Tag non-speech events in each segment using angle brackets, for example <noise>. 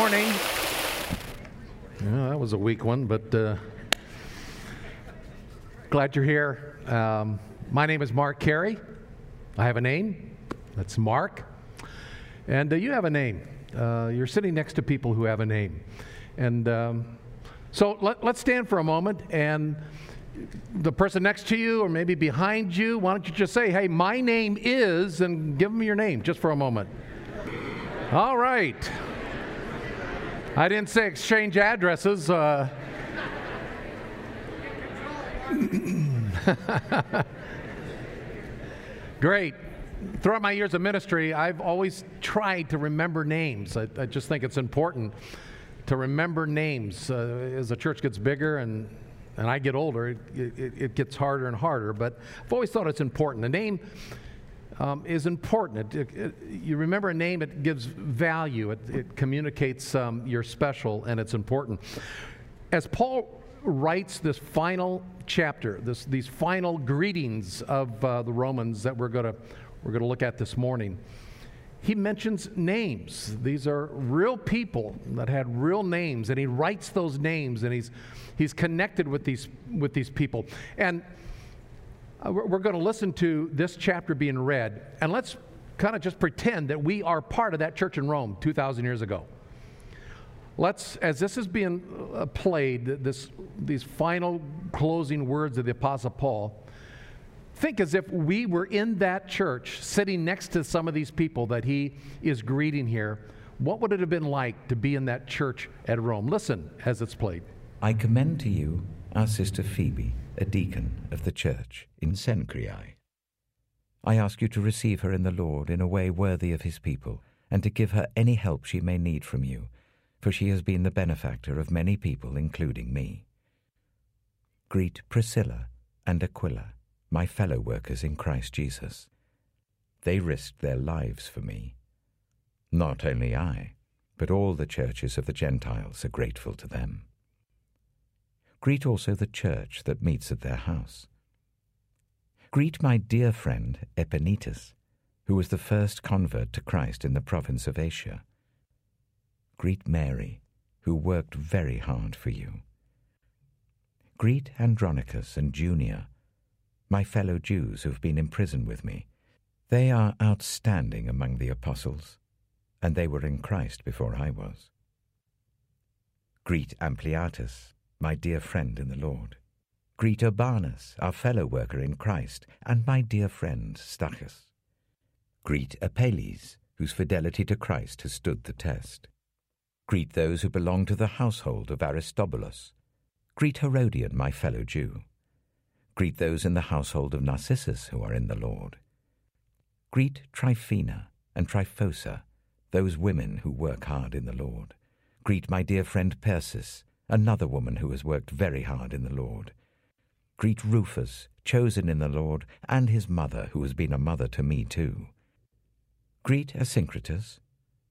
Morning. Yeah, that was a weak one, but uh, glad you're here. Um, my name is Mark Carey. I have a name. That's Mark. And uh, you have a name. Uh, you're sitting next to people who have a name. And um, so let, let's stand for a moment and the person next to you or maybe behind you, why don't you just say, hey, my name is, and give them your name just for a moment. All right. I didn't say exchange addresses. Uh, <laughs> Great. Throughout my years of ministry, I've always tried to remember names. I, I just think it's important to remember names. Uh, as the church gets bigger and, and I get older, it, it, it, gets harder and harder. But I've always thought it's important. The name um, is important. It, you remember a name, it gives value, it, communicates um, you're special, and it's important. As Paul writes this final chapter, this, these final greetings of uh, the Romans that we're going to we're going to look at this morning. He mentions names. These are real people that had real names, and he writes those names, and he's he's connected with these with these people. And uh, we're, we're going to listen to this chapter being read, and let's kind of just pretend that we are part of that church in Rome 2,000 years ago let's, as this is being uh, played, this, these final closing words of the Apostle Paul, think as if we were in that church sitting next to some of these people that he is greeting here. What would it have been like to be in that church at Rome? Listen as it's played. I commend to you our sister Phoebe, a deacon of the church in Cenchreae. I ask you to receive her in the Lord in a way worthy of his people, and to give her any help she may need from you for she has been the benefactor of many people, including me. Greet Priscilla and Aquila, my fellow workers in Christ Jesus. They risked their lives for me. Not only I, but all the churches of the Gentiles are grateful to them. Greet also the church that meets at their house. Greet my dear friend Epaenetus, who was the first convert to Christ in the province of Asia Greet Mary, who worked very hard for you. Greet Andronicus and Junia, my fellow Jews who have been in prison with me. They are outstanding among the apostles, and they were in Christ before I was. Greet Ampliatus, my dear friend in the Lord. Greet Urbanus, our fellow worker in Christ, and my dear friend Stachys. Greet Apelles, whose fidelity to Christ has stood the test. Greet those who belong to the household of Aristobulus. Greet Herodion, my fellow Jew. Greet those in the household of Narcissus who are in the Lord. Greet Tryphena and Tryphosa, those women who work hard in the Lord. Greet my dear friend Persis, another woman who has worked very hard in the Lord. Greet Rufus, chosen in the Lord, and his mother, who has been a mother to me too. Greet Asyncritus,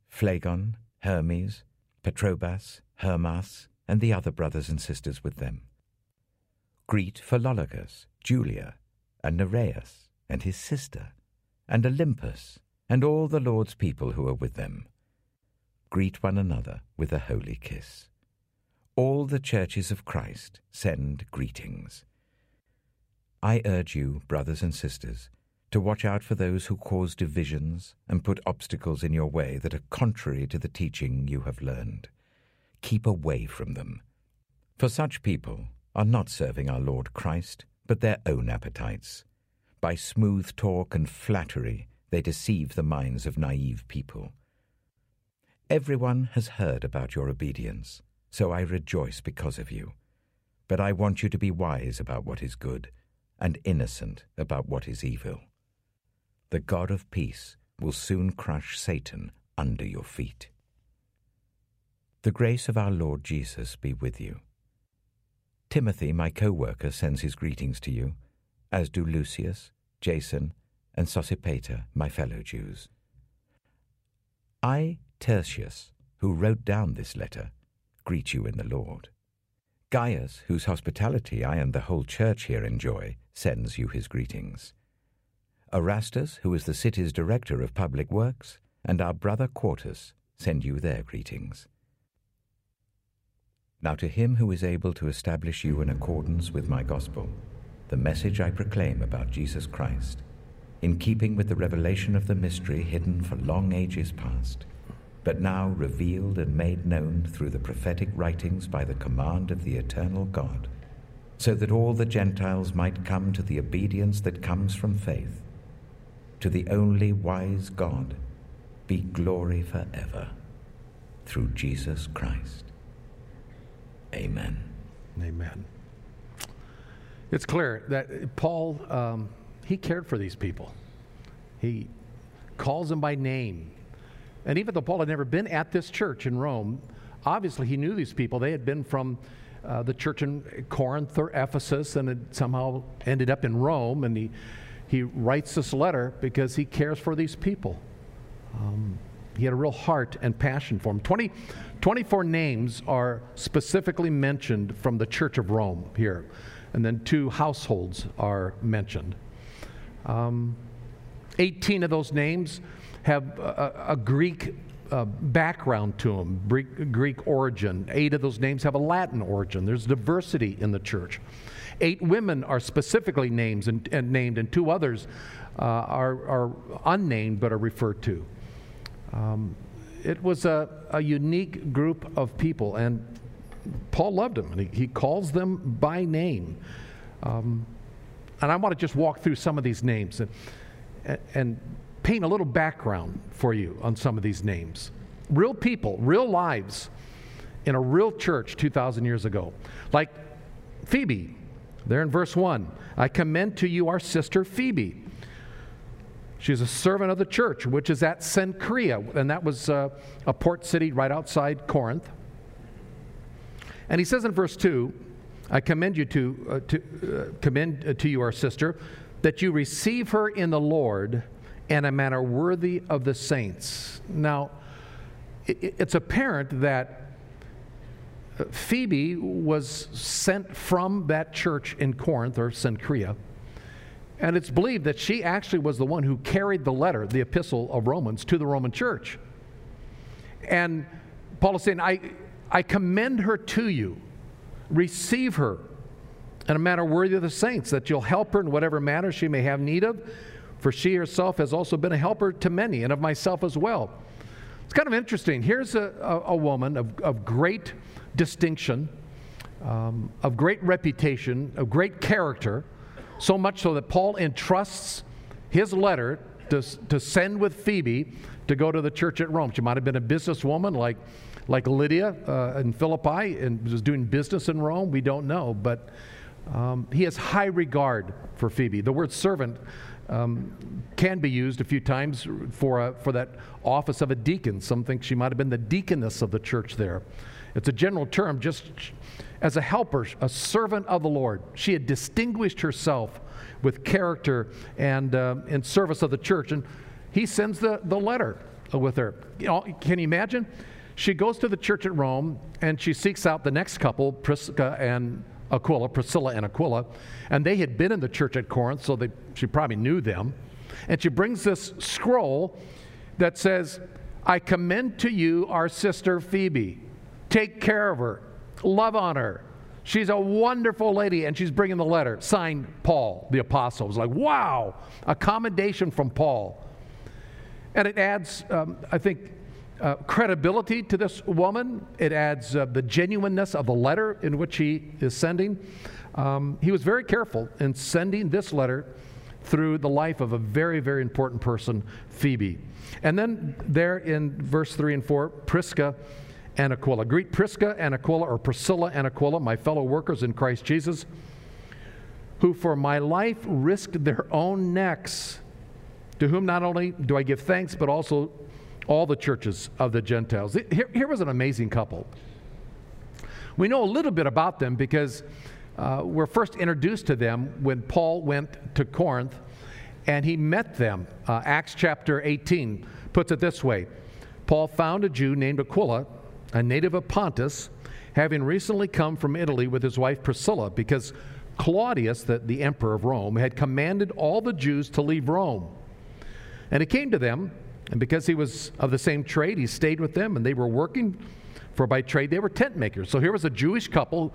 Phlegon, Hermes, Petrobas, Hermas, and the other brothers and sisters with them. Greet Philologus, Julia, and Nereus, and his sister, and Olympus, and all the Lord's people who are with them. Greet one another with a holy kiss. All the churches of Christ send greetings. I urge you, brothers and sisters, to watch out for those who cause divisions and put obstacles in your way that are contrary to the teaching you have learned. Keep away from them. For such people are not serving our Lord Christ, but their own appetites. By smooth talk and flattery, they deceive the minds of naive people. Everyone has heard about your obedience, so I rejoice because of you. But I want you to be wise about what is good and innocent about what is evil the God of peace will soon crush Satan under your feet. The grace of our Lord Jesus be with you. Timothy, my co worker, sends his greetings to you, as do Lucius, Jason, and Sosipater, my fellow Jews. I, Tertius, who wrote down this letter, greet you in the Lord. Gaius, whose hospitality I and the whole church here enjoy, sends you his greetings. Erastus, who is the city's director of public works, and our brother Quartus send you their greetings. Now, to him who is able to establish you in accordance with my gospel, the message I proclaim about Jesus Christ, in keeping with the revelation of the mystery hidden for long ages past, but now revealed and made known through the prophetic writings by the command of the eternal God, so that all the Gentiles might come to the obedience that comes from faith. To the only wise God be glory forever, through Jesus Christ. Amen. Amen. It's clear that Paul, um, he cared for these people. He calls them by name. And even though Paul had never been at this church in Rome, obviously he knew these people. They had been from uh, the church in Corinth or Ephesus and had somehow ended up in Rome. And he, he writes this letter because he cares for these people. Um, he had a real heart and passion for them. 20, 24 names are specifically mentioned from the Church of Rome here, and then two households are mentioned. Um, 18 of those names have a, a Greek uh, background to them, Greek, Greek, origin. Eight of those names have a Latin origin. There's diversity in the church. Eight women are specifically names and, and named, and two others uh, are, are, unnamed but are referred to. Um, it was a, a, unique group of people, and Paul loved them, and he, he calls them by name. Um, and I want to just walk through some of these names and, and paint a little background for you on some of these names. Real people, real lives in a real church 2,000 years ago. Like Phoebe, there in verse 1. I commend to you our sister Phoebe. She's a servant of the church, which is at Cenchrea, and that was uh, a port city right outside Corinth. And he says in verse 2, I commend you to, uh, to uh, commend uh, to you our sister, that you receive her in the Lord in a manner worthy of the saints. Now, it's apparent that uh, Phoebe was sent from that church in Corinth or Cenchrea and it's believed that she actually was the one who carried the letter, the epistle of Romans, to the Roman church. And Paul is saying, I, I commend her to you. Receive her in a manner worthy of the saints, that you'll help her in whatever matter she may have need of, for she herself has also been a helper to many, and of myself as well. It's kind of interesting. Here's a, a, a woman of, of great distinction, um, of great reputation, of great character so much so that Paul entrusts his letter to, to send with Phoebe to go to the church at Rome. She might have been a businesswoman like, like Lydia uh, in Philippi and was doing business in Rome. We don't know. But um, he has high regard for Phoebe. The word servant um, can be used a few times for, a, for that office of a deacon. Some think she might have been the deaconess of the church there. It's a general term, just as a helper, a servant of the Lord. She had distinguished herself with character and uh, in service of the church. And he sends the, the letter with her. You know, can you imagine? She goes to the church at Rome and she seeks out the next couple, Prisca and Aquila, Priscilla and Aquila, and they had been in the church at Corinth, so they, she probably knew them. And she brings this scroll that says, I commend to you our sister Phoebe. Take care of her love on her. She's a wonderful lady, and she's bringing the letter, signed Paul, the apostle. It was like, wow, a commendation from Paul. And it adds, um, I think, uh, credibility to this woman. It adds uh, the genuineness of the letter in which he is sending. Um, he was very careful in sending this letter through the life of a very, very important person, Phoebe. And then there in verse 3 and 4, Prisca and Aquila. Greet Prisca and Aquila, or Priscilla and Aquila, my fellow workers in Christ Jesus, who for my life risked their own necks, to whom not only do I give thanks, but also all the churches of the Gentiles. Here, here was an amazing couple. We know a little bit about them because uh, we're first introduced to them when Paul went to Corinth and he met them. Uh, Acts chapter 18 puts it this way Paul found a Jew named Aquila a native of Pontus, having recently come from Italy with his wife Priscilla, because Claudius, the, the emperor of Rome, had commanded all the Jews to leave Rome. And it came to them, and because he was of the same trade, he stayed with them, and they were working for by trade they were tent makers. So here was a Jewish couple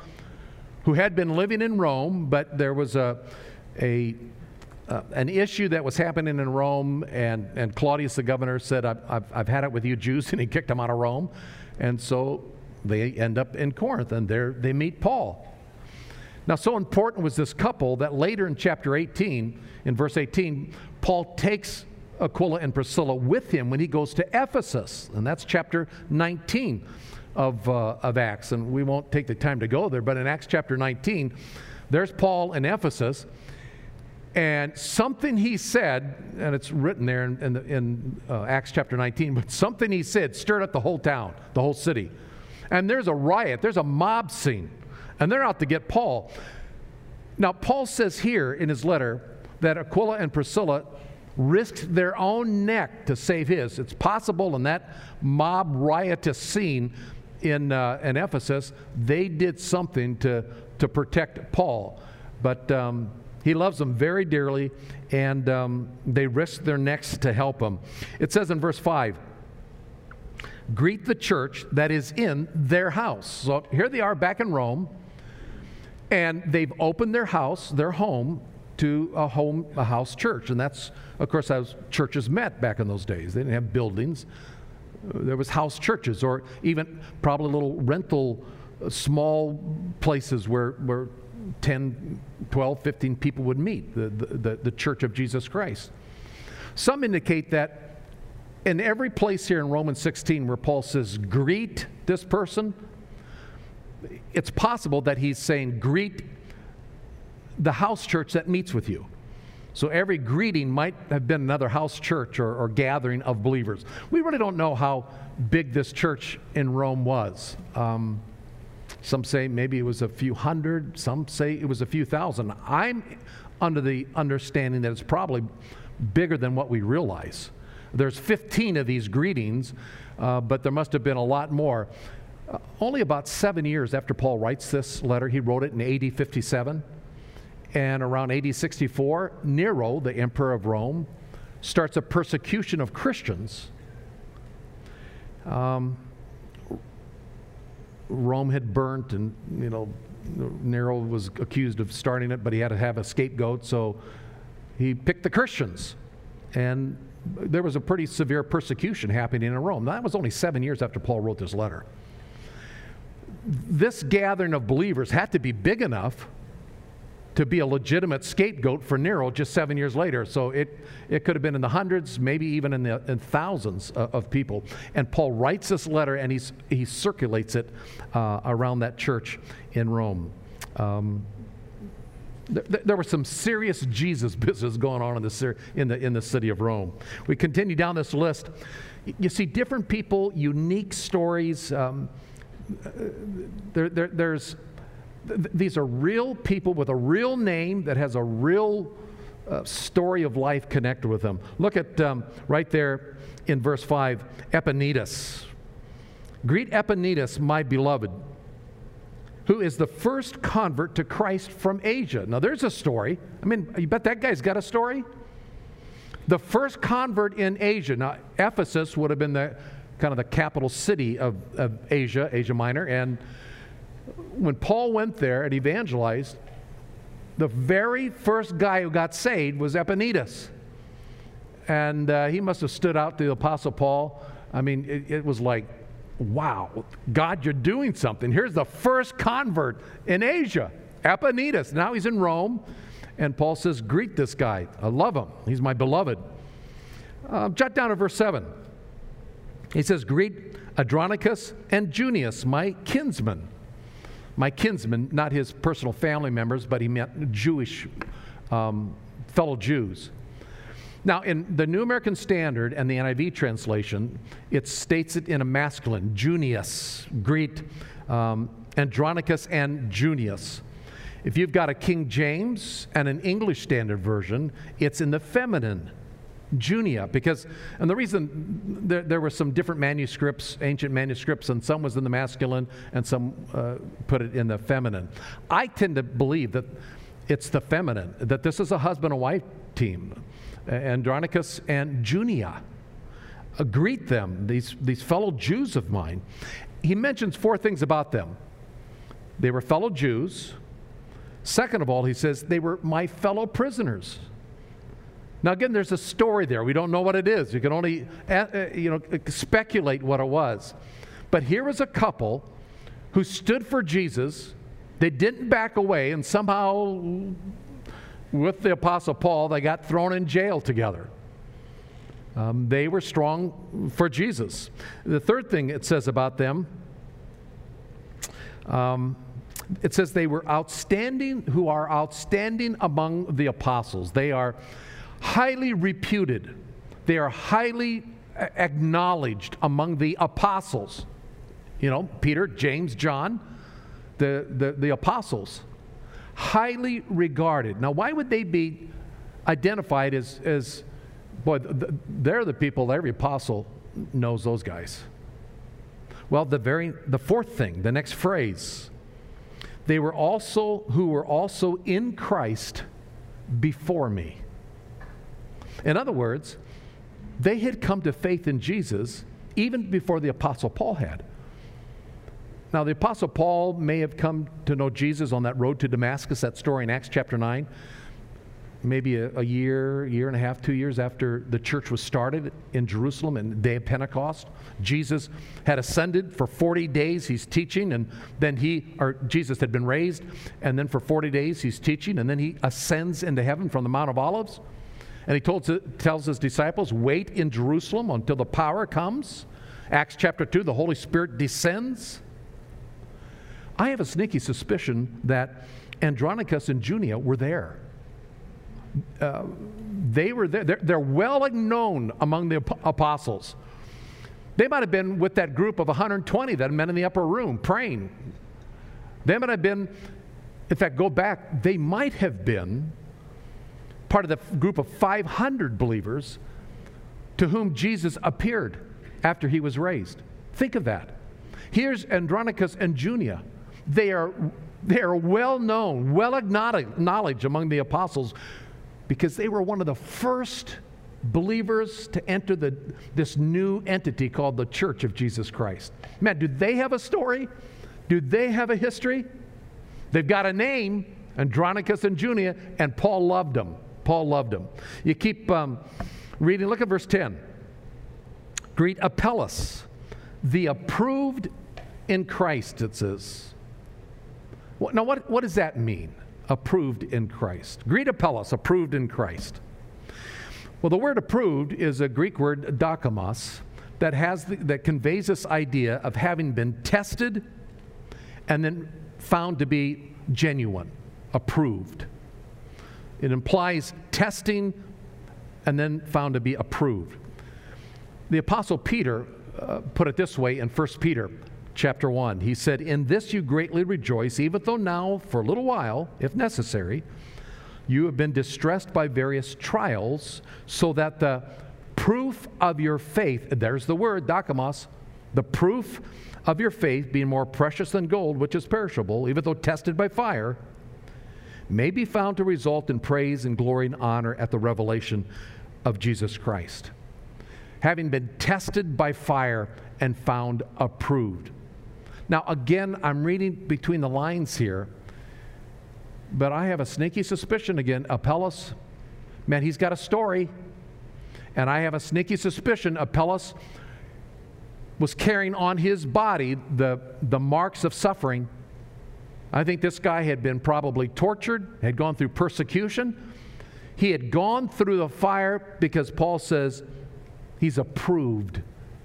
who had been living in Rome, but there was a, a uh, an issue that was happening in Rome, and, and Claudius, the governor, said, I've, I've, I've had it with you Jews, <laughs> and he kicked them out of Rome. And so they end up in Corinth, and there they meet Paul. Now, so important was this couple that later in chapter 18, in verse 18, Paul takes Aquila and Priscilla with him when he goes to Ephesus, and that's chapter 19 of, uh, of Acts. And we won't take the time to go there, but in Acts chapter 19, there's Paul in Ephesus, and something he said, and it's written there in, in, in uh, Acts chapter 19, but something he said stirred up the whole town, the whole city. And there's a riot, there's a mob scene, and they're out to get Paul. Now, Paul says here in his letter that Aquila and Priscilla risked their own neck to save his. It's possible in that mob riotous scene in, uh, in Ephesus, they did something to, to protect Paul. But um, he loves them very dearly, and um, they risked their necks to help him. It says in verse 5 Greet the church that is in their house. So here they are back in Rome, and they've opened their house, their home, to a home, a house church. And that's, of course, how churches met back in those days. They didn't have buildings, there was house churches, or even probably little rental, uh, small places where, where 10, 12, 15 people would meet, the, the, the Church of Jesus Christ. Some indicate that in every place here in Romans 16 where Paul says, greet this person, it's possible that he's saying, greet the house church that meets with you. So every greeting might have been another house church or, or, gathering of believers. We really don't know how big this church in Rome was. Um, some say maybe it was a few hundred, some say it was a few thousand. I'm under the understanding that it's probably bigger than what we realize. There's 15 of these greetings, uh, but there must have been a lot more. Uh, only about seven years after Paul writes this letter, he wrote it in AD 57. And around AD 64, Nero, the emperor of Rome, starts a persecution of Christians. Um, Rome had burnt, and you know, Nero was accused of starting it, but he had to have a scapegoat, so he picked the Christians, and there was a pretty severe persecution happening in Rome. That was only seven years after Paul wrote this letter. This gathering of believers had to be big enough to be a legitimate scapegoat for Nero just seven years later. So it, it could have been in the hundreds, maybe even in the in thousands of, of people. And Paul writes this letter and he's, he circulates it uh, around that church in Rome. Um, there, there was some serious Jesus <laughs> business going on in the, in, the, in the city of Rome. We continue down this list. You see different people, unique stories. Um, uh, there, there, there's th- these are real people with a real name that has a real uh, story of life connected with them. Look at um, right there in verse 5 Epaenetus. Greet Epaenetus, my beloved, who is the first convert to Christ from Asia. Now, there's a story. I mean, you bet that guy's got a story? The first convert in Asia. Now, Ephesus would have been the kind of the capital city of, of Asia, Asia Minor, and when Paul went there and evangelized, the very first guy who got saved was Epaenetus. And uh, he must have stood out to the Apostle Paul. I mean, it, it was like, wow, God, you're doing something. Here's the first convert in Asia, Epaenetus. Now he's in Rome, and Paul says, Greet this guy. I love him. He's my beloved. Uh, jot down to verse 7. He says, Greet Andronicus and Junius, my kinsmen my kinsmen, not his personal family members, but he meant Jewish um, fellow Jews. Now, in the New American Standard and the NIV translation, it states it in a masculine, Junius, greet um, Andronicus and Junius. If you've got a King James and an English Standard Version, it's in the feminine, Junia, because, and the reason there, there were some different manuscripts, ancient manuscripts, and some was in the masculine and some uh, put it in the feminine. I tend to believe that it's the feminine, that this is a husband and wife team, Andronicus and Junia. Uh, greet them, these, these fellow Jews of mine. he mentions four things about them they were fellow Jews. Second of all, he says they were my fellow prisoners. Now, again, there's a story there. We don't know what it is. You can only uh, uh, you know, speculate what it was. But here was a couple who stood for Jesus. They didn't back away, and somehow, with the Apostle Paul, they got thrown in jail together. Um, they were strong for Jesus. The third thing it says about them, um, it says they were outstanding, who are outstanding among the apostles. They are highly reputed, they are highly acknowledged among the apostles. You know, Peter, James, John, the, the, the apostles. Highly regarded. Now, why would they be identified as, as Boy, they're the people, every apostle knows those guys. Well, the very the fourth thing, the next phrase, they were also who were also in Christ before me. In other words, they had come to faith in Jesus even before the apostle Paul had. Now, the apostle Paul may have come to know Jesus on that road to Damascus, that story in Acts chapter 9 maybe a, a, year, year and a half, two years after the church was started in Jerusalem and the day of Pentecost. Jesus had ascended for 40 days, he's teaching, and then he, or Jesus had been raised, and then for 40 days he's teaching, and then he ascends into heaven from the Mount of Olives. And he told, tells his disciples, wait in Jerusalem until the power comes. Acts chapter 2, the Holy Spirit descends. I have a sneaky suspicion that Andronicus and Junia were there uh, they were there. They're, they're well known among the apostles. They might have been with that group of 120 that met in the upper room praying. They might have been, in fact, go back, they might have been part of the group of 500 believers to whom Jesus appeared after he was raised. Think of that. Here's Andronicus and Junia. They are, they are well known, well acknowledged among the apostles because they were one of the first believers to enter the, this new entity called the Church of Jesus Christ. Man, do they have a story? Do they have a history? They've got a name, Andronicus and Junia, and Paul loved them. Paul loved them. You keep um, reading, look at verse 10. Greet Apelles, the approved in Christ, it says. Now, what, what does that mean? approved in Christ. Greet Apelles, approved in Christ. Well, the word approved is a Greek word, dokimos, that, has the, that conveys this idea of having been tested and then found to be genuine, approved. It implies testing and then found to be approved. The Apostle Peter uh, put it this way in 1 Peter chapter 1. He said, In this you greatly rejoice, even though now, for a little while, if necessary, you have been distressed by various trials, so that the proof of your faith, there's the word, dokimos, the proof of your faith, being more precious than gold, which is perishable, even though tested by fire, may be found to result in praise and glory and honor at the revelation of Jesus Christ. Having been tested by fire and found approved. Now, again, I'm reading between the lines here, but I have a sneaky suspicion again. Apelles, man, he's got a story. And I have a sneaky suspicion Apelles was carrying on his body the, the marks of suffering. I think this guy had been probably tortured, had gone through persecution. He had gone through the fire because Paul says he's approved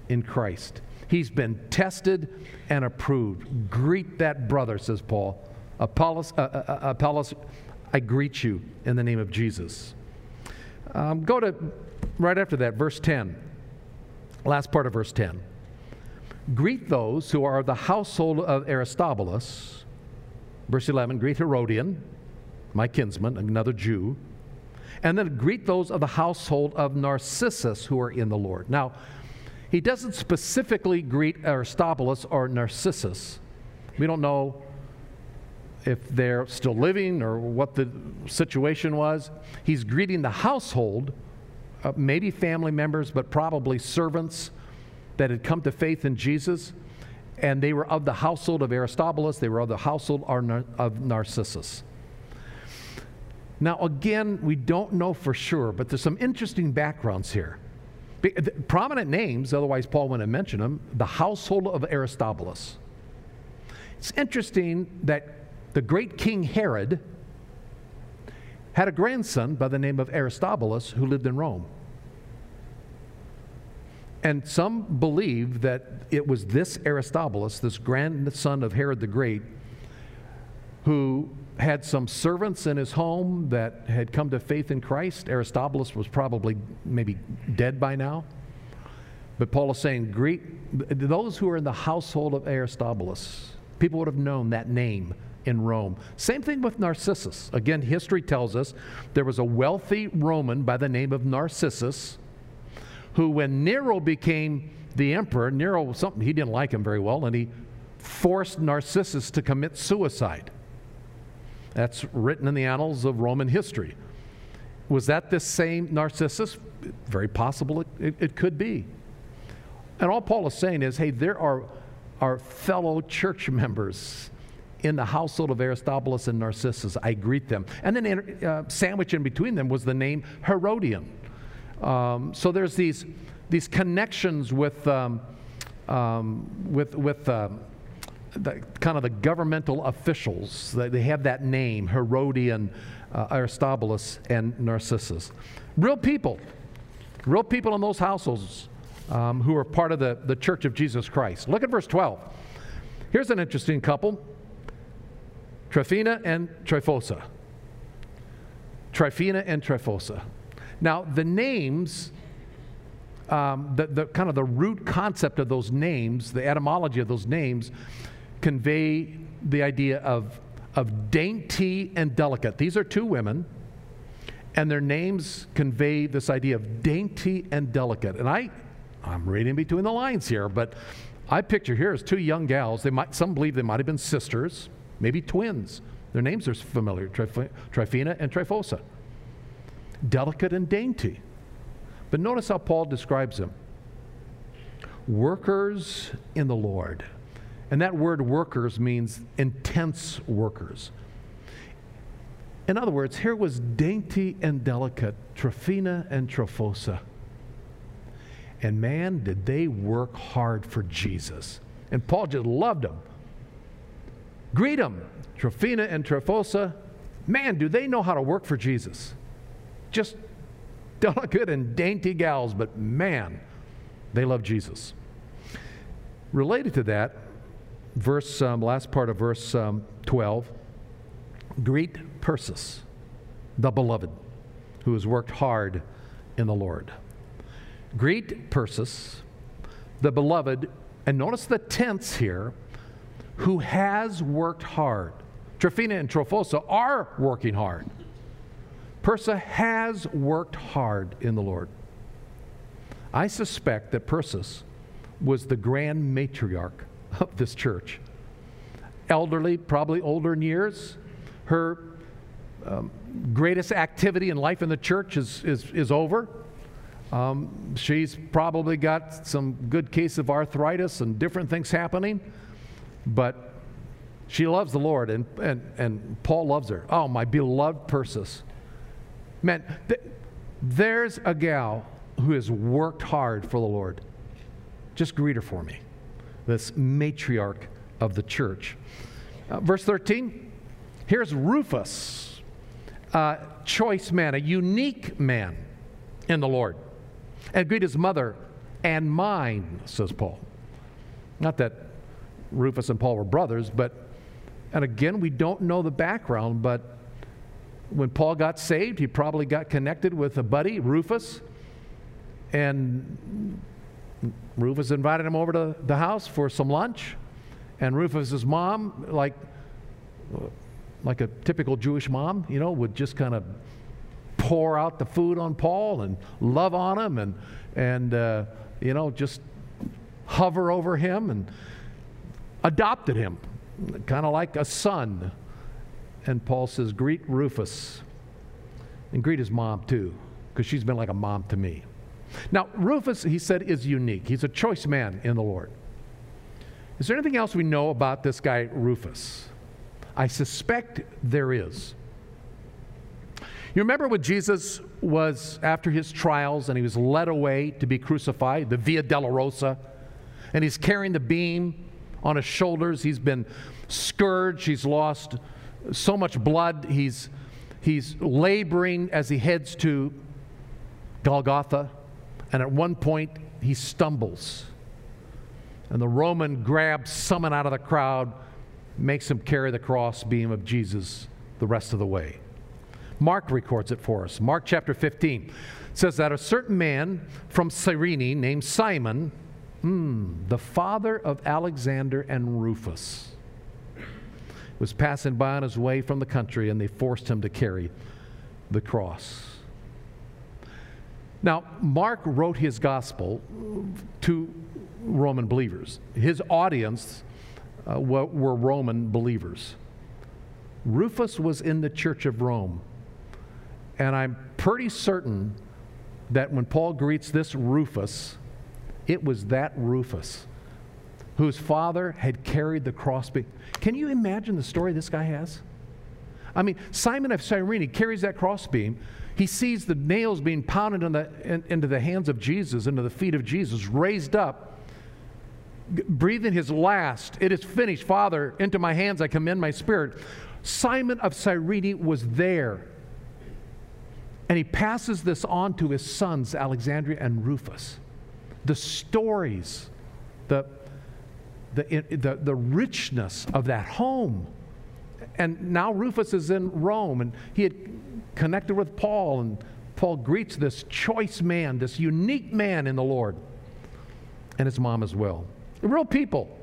in Christ. He's been tested and approved. Greet that brother, says Paul. Apollos, uh, uh, uh, Apollos I greet you in the name of Jesus. Um, go to right after that, verse 10. Last part of verse 10. Greet those who are the household of Aristobulus. Verse 11, greet Herodion, my kinsman, another Jew. And then greet those of the household of Narcissus who are in the Lord. Now, he doesn't specifically greet Aristobulus or Narcissus. We don't know if they're still living or what the situation was. He's greeting the household, uh, maybe family members, but probably servants that had come to faith in Jesus. And they were of the household of Aristobulus, they were of the household of Narcissus. Now, again, we don't know for sure, but there's some interesting backgrounds here. Prominent names, otherwise, Paul wouldn't have mentioned them the household of Aristobulus. It's interesting that the great King Herod had a grandson by the name of Aristobulus who lived in Rome. And some believe that it was this Aristobulus, this grandson of Herod the Great, who had some servants in his home that had come to faith in Christ. Aristobulus was probably maybe dead by now. But Paul is saying, greet those who are in the household of Aristobulus. People would have known that name in Rome. Same thing with Narcissus. Again, history tells us there was a wealthy Roman by the name of Narcissus who, when Nero became the emperor, Nero, something, he didn't like him very well, and he forced Narcissus to commit suicide. That's written in the annals of Roman history. Was that this same Narcissus? Very possible it, it, it could be. And all Paul is saying is hey, there are our fellow church members in the household of Aristobulus and Narcissus. I greet them. And then uh, sandwiched in between them was the name Herodion. Um, so there's these, these connections with, um, um, with, with uh, the, kind of the governmental officials. They have that name, Herodion, uh, Aristobulus, and Narcissus. Real people, real people in those households um, who are part of the, the church of Jesus Christ. Look at verse 12. Here's an interesting couple Tryphena and Tryphosa. Tryphena and Tryphosa. Now, the names, um, the, the kind of the root concept of those names, the etymology of those names, convey the idea of, of dainty and delicate. These are two women, and their names convey this idea of dainty and delicate. And I, I'm reading between the lines here, but I picture here as two young gals. They might, some believe they might have been sisters, maybe twins. Their names are familiar Tryphena and Tryphosa delicate and dainty. But notice how Paul describes them workers in the Lord. And that word workers means intense workers. In other words, here was dainty and delicate Tryphena and Tryphosa. And man, did they work hard for Jesus. And Paul just loved them. Greet them, Tryphena and Tryphosa. Man, do they know how to work for Jesus just <laughs> delicate and dainty gals, but man, they love Jesus. Related to that, verse um, last part of verse um, 12, greet Persis, the beloved, who has worked hard in the Lord. Greet Persis, the beloved, and notice the tense here, who has worked hard. Tryphena and Tryphosa are working hard. Persa has worked hard in the Lord. I suspect that Persis was the grand matriarch of this church. Elderly, probably older in years. Her um, greatest activity in life in the church is, is, is over. Um, she's probably got some good case of arthritis and different things happening, but she loves the Lord, and, and, and Paul loves her. Oh, my beloved Persis. Man, th- there's a gal who has worked hard for the Lord. Just greet her for me. This matriarch of the church. Uh, verse 13 here's Rufus, a choice man, a unique man in the Lord. And greet his mother and mine, says Paul. Not that Rufus and Paul were brothers, but, and again, we don't know the background, but when Paul got saved, he probably got connected with a buddy, Rufus, and Rufus invited him over to the house for some lunch. And Rufus's mom, like, like a typical Jewish mom, you know, would just kind of pour out the food on Paul and love on him and, and uh, you know, just hover over him and adopted him, kind of like a son and Paul says, Greet Rufus and greet his mom too, because she's been like a mom to me. Now, Rufus, he said, is unique. He's a choice man in the Lord. Is there anything else we know about this guy, Rufus? I suspect there is. You remember when Jesus was after his trials and he was led away to be crucified, the Via Dolorosa, and he's carrying the beam on his shoulders. He's been scourged, he's lost so much blood, he's, he's laboring as he heads to Golgotha, and at one point he stumbles. And the Roman grabs someone out of the crowd, makes him carry the cross beam of Jesus the rest of the way. Mark records it for us. Mark chapter 15 says that a certain man from Cyrene named Simon, mm, the father of Alexander and Rufus, was passing by on his way from the country and they forced him to carry the cross. Now, Mark wrote his gospel to Roman believers. His audience uh, were Roman believers. Rufus was in the church of Rome. And I'm pretty certain that when Paul greets this Rufus, it was that Rufus whose father had carried the crossbeam. Can you imagine the story this guy has? I mean, Simon of Cyrene carries that crossbeam. He sees the nails being pounded in the, in, into the hands of Jesus, into the feet of Jesus, raised up, breathing his last. It is finished. Father, into my hands I commend my spirit. Simon of Cyrene was there and he passes this on to his sons, Alexandria and Rufus. The stories, the, the, the, the richness of that home. And now Rufus is in Rome, and he had connected with Paul, and Paul greets this choice man, this unique man in the Lord, and his mom as well. Real people,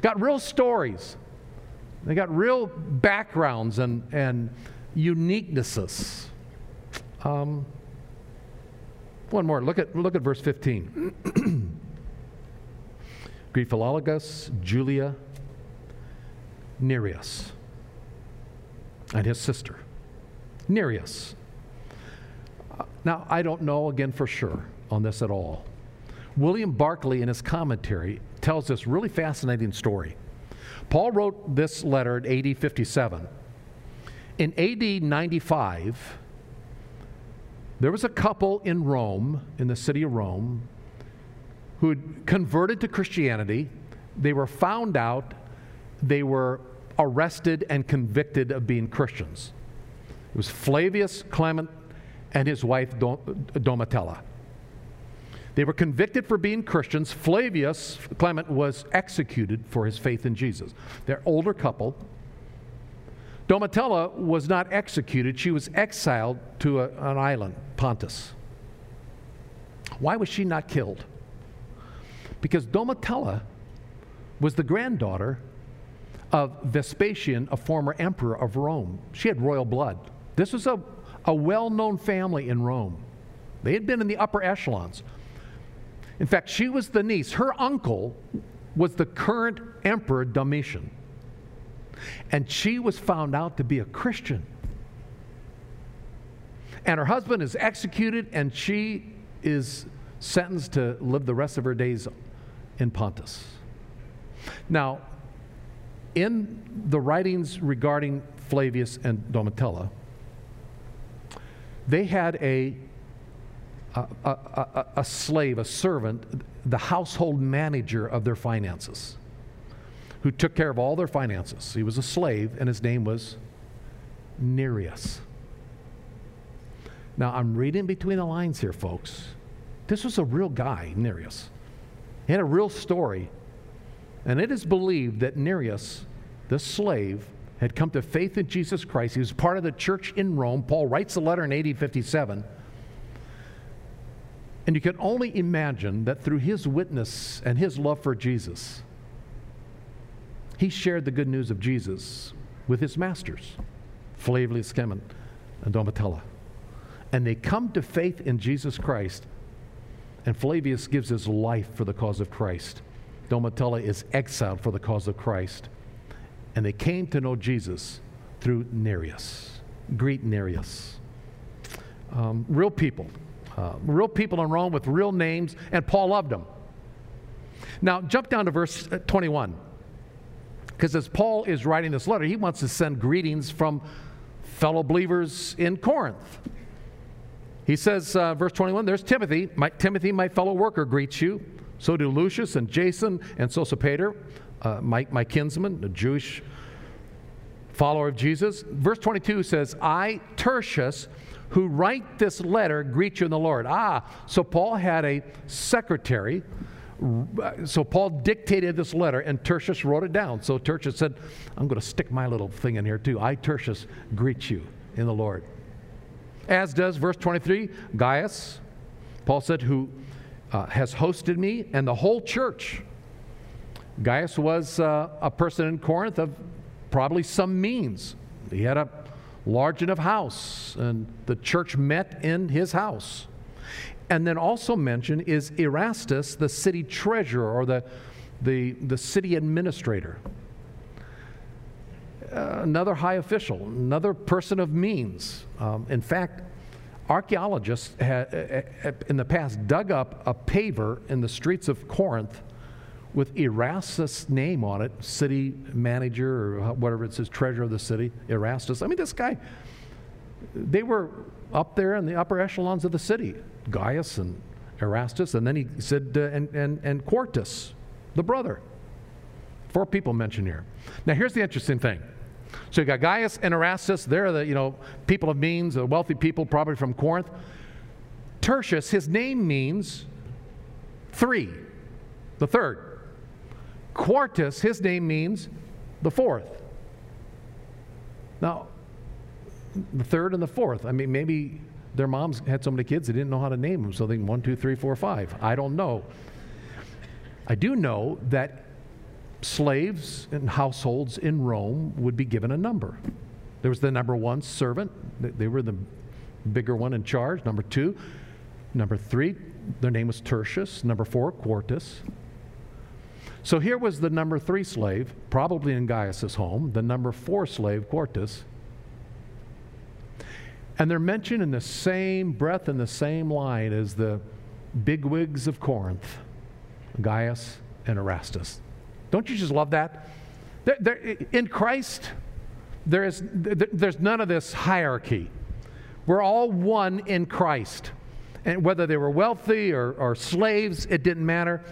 got real stories. They got real backgrounds and, and uniquenesses. Um, one more. Look at, look at verse 15. <clears throat> Greet Philologus, Julia, Nereus, and his sister. Nereus. Uh, now, I don't know again for sure on this at all. William Barclay, in his commentary, tells this really fascinating story. Paul wrote this letter in AD 57. In AD 95, there was a couple in Rome, in the city of Rome, who had converted to Christianity. They were found out, they were arrested and convicted of being Christians. It was Flavius Clement and his wife Domitilla. They were convicted for being Christians. Flavius Clement was executed for his faith in Jesus. They're older couple. Domitilla was not executed, she was exiled to a, an island, Pontus. Why was she not killed? Because Domitilla was the granddaughter of Vespasian, a former emperor of Rome. She had royal blood. This was a, a well known family in Rome. They had been in the upper echelons. In fact, she was the niece. Her uncle was the current emperor Domitian. And she was found out to be a Christian. And her husband is executed, and she is sentenced to live the rest of her days in Pontus. Now, in the writings regarding Flavius and Domitilla, they had a, a, a, a, slave, a servant, the household manager of their finances who took care of all their finances. He was a slave, and his name was Nereus. Now, I'm reading between the lines here, folks. This was a real guy, Nereus. He had a real story. And it is believed that Nereus, the slave, had come to faith in Jesus Christ. He was part of the church in Rome. Paul writes the letter in AD 57. And you can only imagine that through his witness and his love for Jesus, he shared the good news of Jesus with his masters, Flavius Clement and Domitilla. And they come to faith in Jesus Christ, and Flavius gives his life for the cause of Christ. Domitilla is exiled for the cause of Christ. And they came to know Jesus through Nereus. Greet Nereus. Um, real people. Uh, real people in Rome with real names, and Paul loved them. Now, jump down to verse uh, 21. Because as Paul is writing this letter, he wants to send greetings from fellow believers in Corinth. He says, uh, verse 21, there's Timothy. My, Timothy, my fellow worker, greets you. So do Lucius and Jason and Sosipater, uh, my, my kinsman, a Jewish follower of Jesus. Verse 22 says, I, Tertius, who write this letter, greet you in the Lord. Ah, so Paul had a secretary. So Paul dictated this letter, and Tertius wrote it down. So Tertius said, I'm going to stick my little thing in here too. I, Tertius, greet you in the Lord. As does verse 23, Gaius, Paul said, who uh, has hosted me and the whole church. Gaius was uh, a person in Corinth of probably some means. He had a large enough house, and the church met in his house. And then also mentioned is Erastus, the city treasurer or the, the, the city administrator. Uh, another high official, another person of means. Um, in fact, archaeologists uh, uh, in the past dug up a paver in the streets of Corinth with Erastus' name on it, city manager or whatever it says, treasurer of the city, Erastus. I mean, this guy, they were up there in the upper echelons of the city, Gaius and Erastus, and then he said, uh, and, and, and Quartus, the brother. Four people mentioned here. Now, here's the interesting thing. So you got Gaius and Erastus, they're the, you know, people of means, the wealthy people, probably from Corinth. Tertius, his name means three, the third. Quartus, his name means the fourth. Now, the third and the fourth. I mean, maybe their moms had so many kids they didn't know how to name them. So they one, two, three, four, five. I don't know. I do know that slaves and households in Rome would be given a number. There was the number one servant, they were the bigger one in charge. Number two, number three, their name was Tertius. Number four, Quartus. So here was the number three slave, probably in Gaius's home, the number four slave, Quartus. And they're mentioned in the same breath and the same line as the bigwigs of Corinth, Gaius and Erastus. Don't you just love that? There, there, in Christ, there is, there's none of this hierarchy. We're all one in Christ. And whether they were wealthy or, or slaves, it didn't matter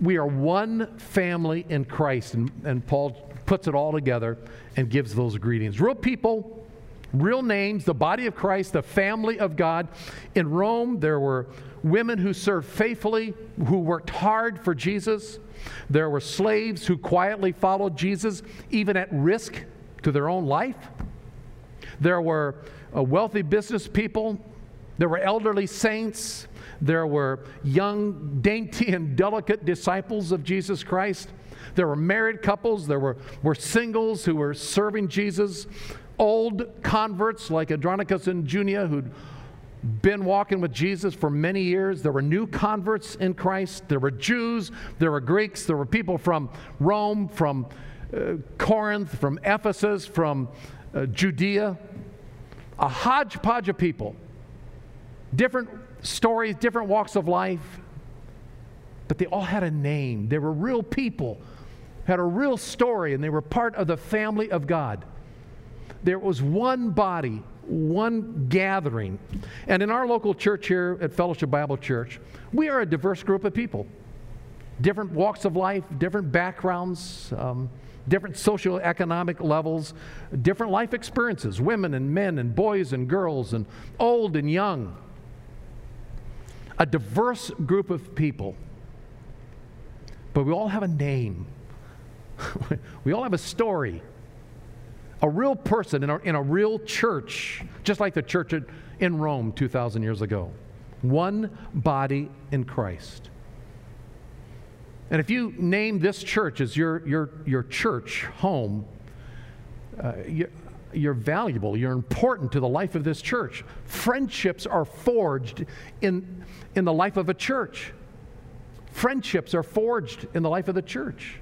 we are one family in Christ. And, and Paul puts it all together and gives those greetings. Real people, real names, the body of Christ, the family of God. In Rome, there were women who served faithfully, who worked hard for Jesus. There were slaves who quietly followed Jesus, even at risk to their own life. There were uh, wealthy business people. There were elderly saints. There were young, dainty, and delicate disciples of Jesus Christ. There were married couples. There were, were singles who were serving Jesus. Old converts like Andronicus and Junia who'd been walking with Jesus for many years. There were new converts in Christ. There were Jews. There were Greeks. There were people from Rome, from uh, Corinth, from Ephesus, from uh, Judea. A hodgepodge of people. Different stories, different walks of life, but they all had a name. They were real people, had a real story, and they were part of the family of God. There was one body, one gathering. And in our local church here at Fellowship Bible Church, we are a diverse group of people. Different walks of life, different backgrounds, um, different socioeconomic levels, different life experiences women and men, and boys and girls, and old and young a diverse group of people, but we all have a name. <laughs> we all have a story. A real person in a, in a real church, just like the church in Rome 2,000 years ago. One body in Christ. And if you name this church as your, your, your church home, uh, you, you're valuable, you're important to the life of this church. Friendships are forged in, in the life of a church. Friendships are forged in the life of the church.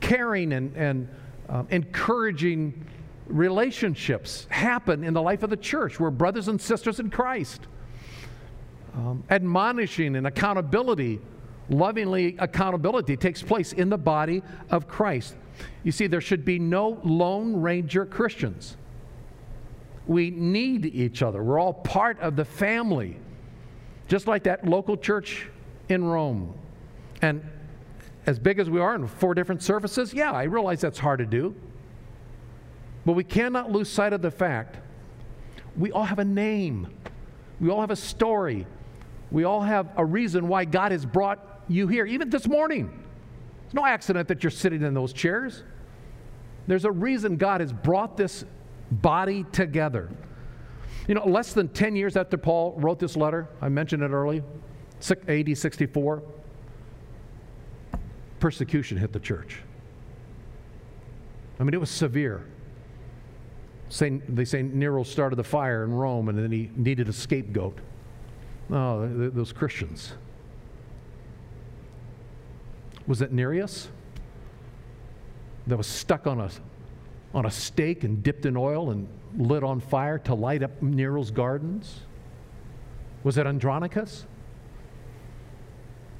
Caring and, and um, encouraging relationships happen in the life of the church. We're brothers and sisters in Christ. Um, admonishing and accountability lovingly accountability takes place in the body of Christ. You see, there should be no Lone Ranger Christians. We need each other. We're all part of the family. Just like that local church in Rome. And as big as we are in four different services, yeah, I realize that's hard to do. But we cannot lose sight of the fact we all have a name, we all have a story, we all have a reason why God has brought you here, even this morning. It's no accident that you're sitting in those chairs. There's a reason God has brought this body together. You know, less than 10 years after Paul wrote this letter, I mentioned it early, AD 64, persecution hit the church. I mean, it was severe. They say Nero started the fire in Rome and then he needed a scapegoat. Oh, those Christians. Was it Nereus that was stuck on a, on a stake and dipped in oil and lit on fire to light up Nero's gardens? Was it Andronicus?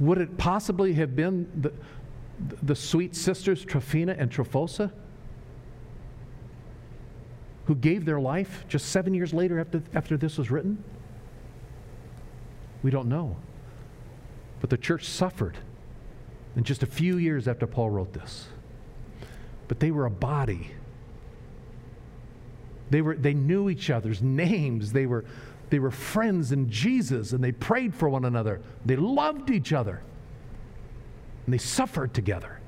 Would it possibly have been the, the sweet sisters Tryphena and Tryphosa, Who gave their life just seven years later after, after this was written? We don't know. But the church suffered in just a few years after Paul wrote this. But they were a body. They, were, they knew each other's names. They were, they were friends in Jesus and they prayed for one another. They loved each other. And they suffered together.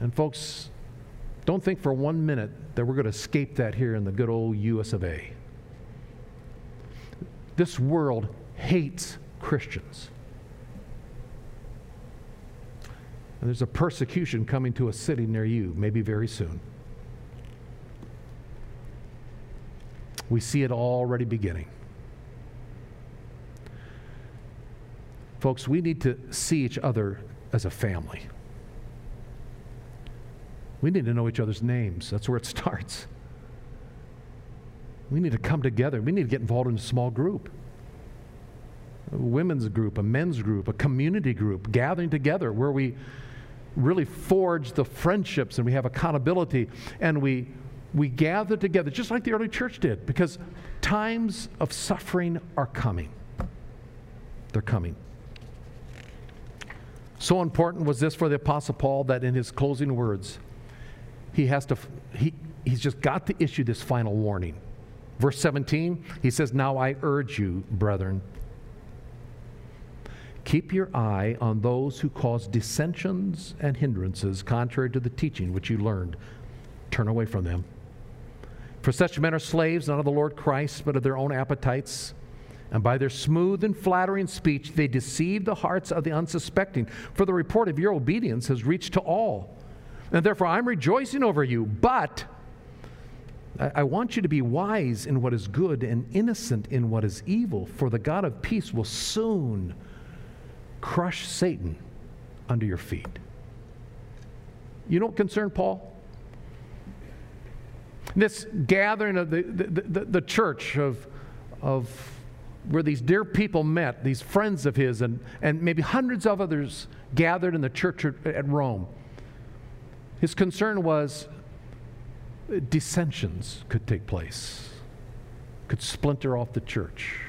And folks, don't think for one minute that we're going to escape that here in the good old US of A. This world hates Christians. And there's a persecution coming to a city near you, maybe very soon. We see it already beginning. Folks, we need to see each other as a family. We need to know each other's names. That's where it <laughs> starts. We need to come together. We need to get involved in a small group a women's group, a men's group, a community group, gathering together where we really forge the friendships and we have accountability and we, we gather together just like the early church did because times of suffering are coming. They're coming. So important was this for the Apostle Paul that in his closing words, he has to, he, he's just got to issue this final warning. Verse 17, he says, Now I urge you, brethren, keep your eye on those who cause dissensions and hindrances contrary to the teaching which you learned. Turn away from them. For such men are slaves, not of the Lord Christ, but of their own appetites. And by their smooth and flattering speech, they deceive the hearts of the unsuspecting. For the report of your obedience has reached to all. And therefore, I'm rejoicing over you. But I want you to be wise in what is good and innocent in what is evil, for the God of peace will soon crush Satan under your feet. You know what concerned Paul? This gathering of the, the, the, the church of, of where these dear people met, these friends of his, and, and maybe hundreds of others gathered in the church at Rome. His concern was uh, dissensions could take place, could splinter off the church,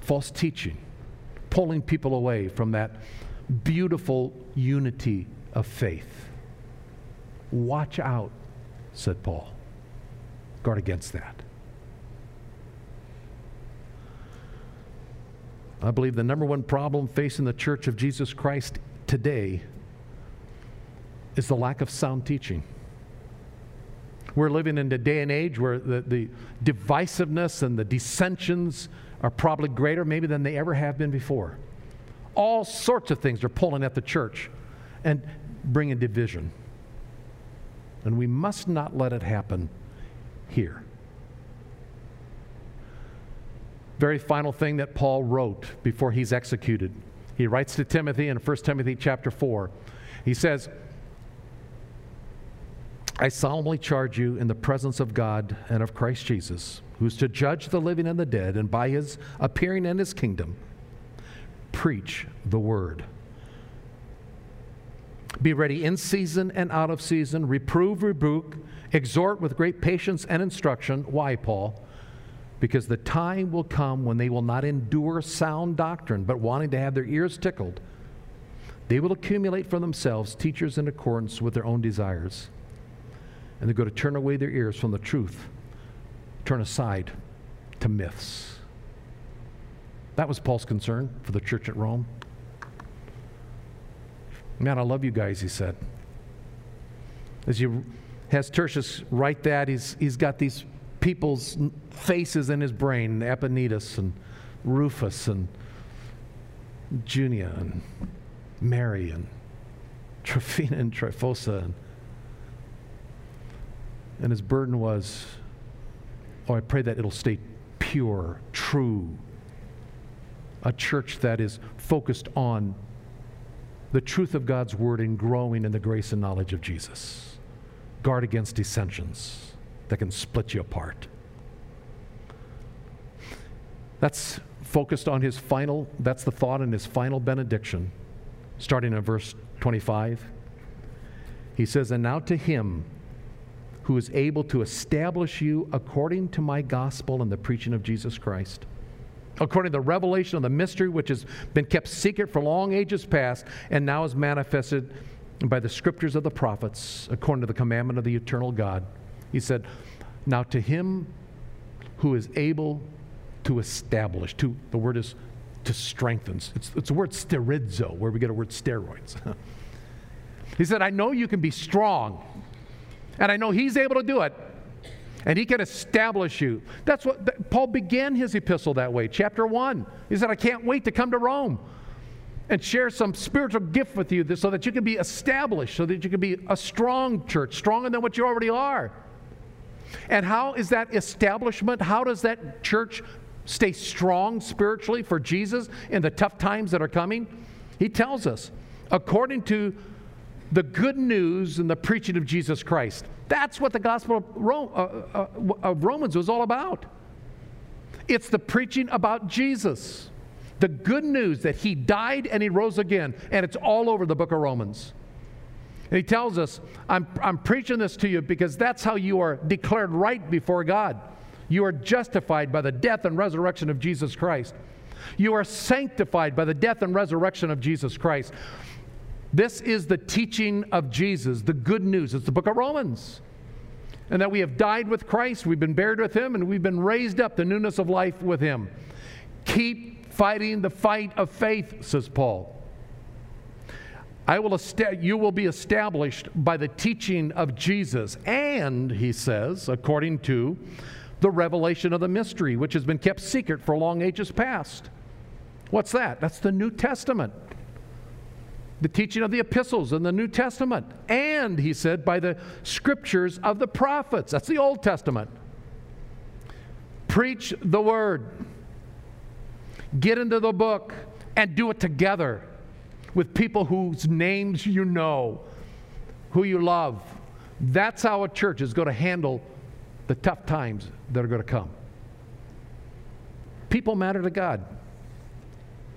false teaching, pulling people away from that beautiful unity of faith. Watch out, said Paul. Guard against that. I believe the number one problem facing the Church of Jesus Christ today is the lack of sound teaching. We're living in a day and age where the, the divisiveness and the dissensions are probably greater, maybe, than they ever have been before. All sorts of things are pulling at the church and bringing division. And we must not let it happen here. Very final thing that Paul wrote before he's executed. He writes to Timothy in 1 Timothy chapter 4. He says, I solemnly charge you in the presence of God and of Christ Jesus, who's to judge the living and the dead, and by his appearing in his kingdom, preach the word. Be ready in season and out of season, reprove, rebuke, exhort with great patience and instruction. Why, Paul? Because the time will come when they will not endure sound doctrine, but wanting to have their ears tickled, they will accumulate for themselves teachers in accordance with their own desires. And they're going to turn away their ears from the truth, turn aside to myths. That was Paul's concern for the church at Rome. Man, I love you guys, he said. As you has Tertius write that, he's, he's got these people's faces in his brain Epaenetus and Rufus and Junia and Mary and Tryphena and Tryphosa. And, and his burden was, oh, I pray that it'll stay pure, true. A church that is focused on the truth of God's word and growing in the grace and knowledge of Jesus. Guard against dissensions that can split you apart. That's focused on his final, that's the thought in his final benediction, starting in verse 25. He says, And now to him who is able to establish you according to my gospel and the preaching of Jesus Christ according to the revelation of the mystery which has been kept secret for long ages past and now is manifested by the scriptures of the prophets according to the commandment of the eternal God. He said, Now to him who is able to establish, to the word is to strengthen. It's, it's the word sterizo, where we get a word steroids. <laughs> he said, I know you can be strong, and I know he's able to do it and he can establish you. That's what that, Paul began his epistle that way. Chapter 1. He said, I can't wait to come to Rome and share some spiritual gift with you so that you can be established, so that you can be a strong church, stronger than what you already are. And how is that establishment? How does that church stay strong spiritually for Jesus in the tough times that are coming? He tells us, according to the good news and the preaching of Jesus Christ. That's what the gospel of, Rome, uh, uh, of Romans was all about. It's the preaching about Jesus, the good news that he died and he rose again, and it's all over the book of Romans. He tells us, I'm, I'm preaching this to you because that's how you are declared right before God. You are justified by the death and resurrection of Jesus Christ. You are sanctified by the death and resurrection of Jesus Christ. This is the teaching of Jesus, the good news. It's the book of Romans. And that we have died with Christ, we've been buried with him, and we've been raised up to newness of life with him. Keep fighting the fight of faith, says Paul. I will est- you will be established by the teaching of Jesus, and, he says, according to the revelation of the mystery, which has been kept secret for long ages past. What's that? That's the New Testament the teaching of the epistles in the New Testament, and, he said, by the scriptures of the prophets. That's the Old Testament. Preach the word, get into the book, and do it together with people whose names you know, who you love. That's how a church is going to handle the tough times that are going to come. People matter to God.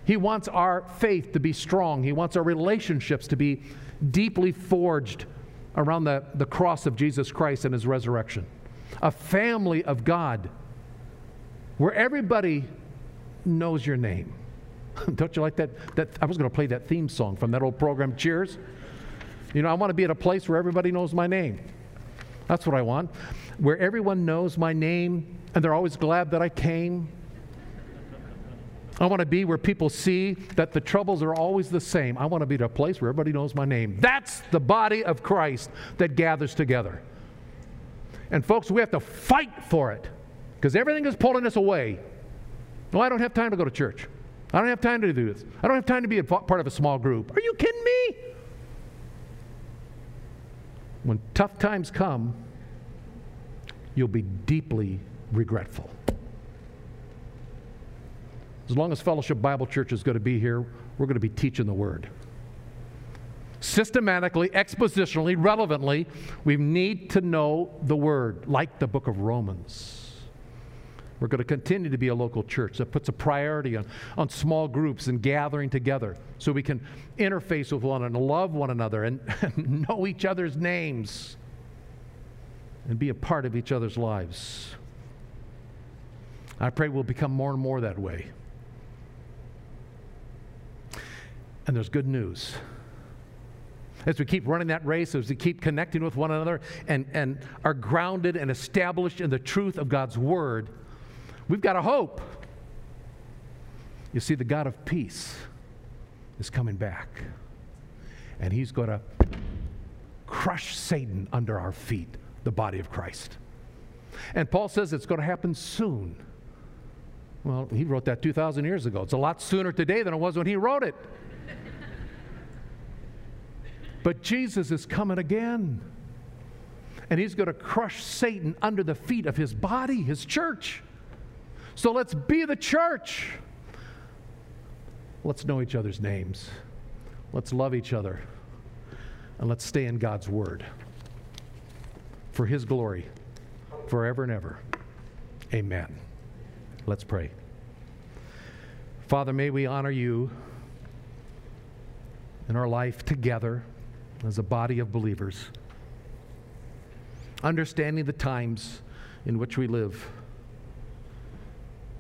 He wants our faith to be strong. He wants our relationships to be deeply forged around the, the cross of Jesus Christ and his resurrection. A family of God where everybody knows your name. <laughs> Don't you like that? that I was going to play that theme song from that old program, Cheers. You know, I want to be at a place where everybody knows my name. That's what I want. Where everyone knows my name and they're always glad that I came I want to be where people see that the troubles are always the same. I want to be at a place where everybody knows my name. That's the body of Christ that gathers together. And folks, we have to fight for it because everything is pulling us away. No, I don't have time to go to church. I don't have time to do this. I don't have time to be a part of a small group. Are you kidding me? When tough times come, you'll be deeply regretful. As long as Fellowship Bible Church is going to be here, we're going to be teaching the Word. Systematically, expositionally, relevantly, we need to know the Word, like the book of Romans. We're going to continue to be a local church that puts a priority on, on small groups and gathering together so we can interface with one another, and love one another, and, and <laughs> know each other's names and be a part of each other's lives. I pray we'll become more and more that way. And there's good news. As we keep running that race, as we keep connecting with one another and, and are grounded and established in the truth of God's Word, we've got a hope. You see, the God of peace is coming back, and He's going to crush Satan under our feet, the body of Christ. And Paul says it's going to happen soon. Well, he wrote that 2,000 years ago. It's a lot sooner today than it was when he wrote it. But Jesus is coming again. And he's going to crush Satan under the feet of his body, his church. So let's be the church. Let's know each other's names. Let's love each other. And let's stay in God's word for his glory forever and ever. Amen. Let's pray. Father, may we honor you in our life together as a body of believers, understanding the times in which we live,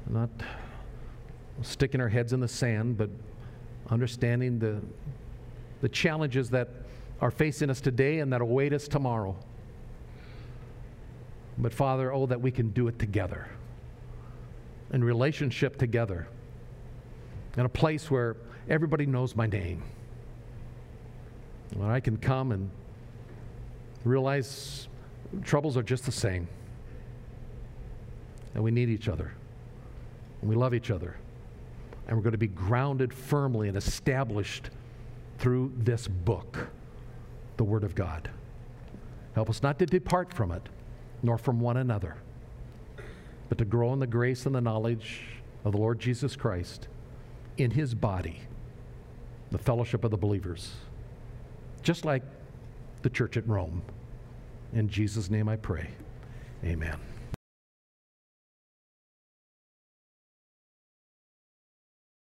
not sticking our heads in the sand, but understanding the, the challenges that are facing us today and that await us tomorrow. But Father, oh, that we can do it together, in relationship together, in a place where everybody knows my name when I can come and realize troubles are just the same. And we need each other. And we love each other. And we're going to be grounded firmly and established through this book, the Word of God. Help us not to depart from it, nor from one another, but to grow in the grace and the knowledge of the Lord Jesus Christ in His body, the fellowship of the believers just like the church at Rome. In Jesus' name I pray. Amen.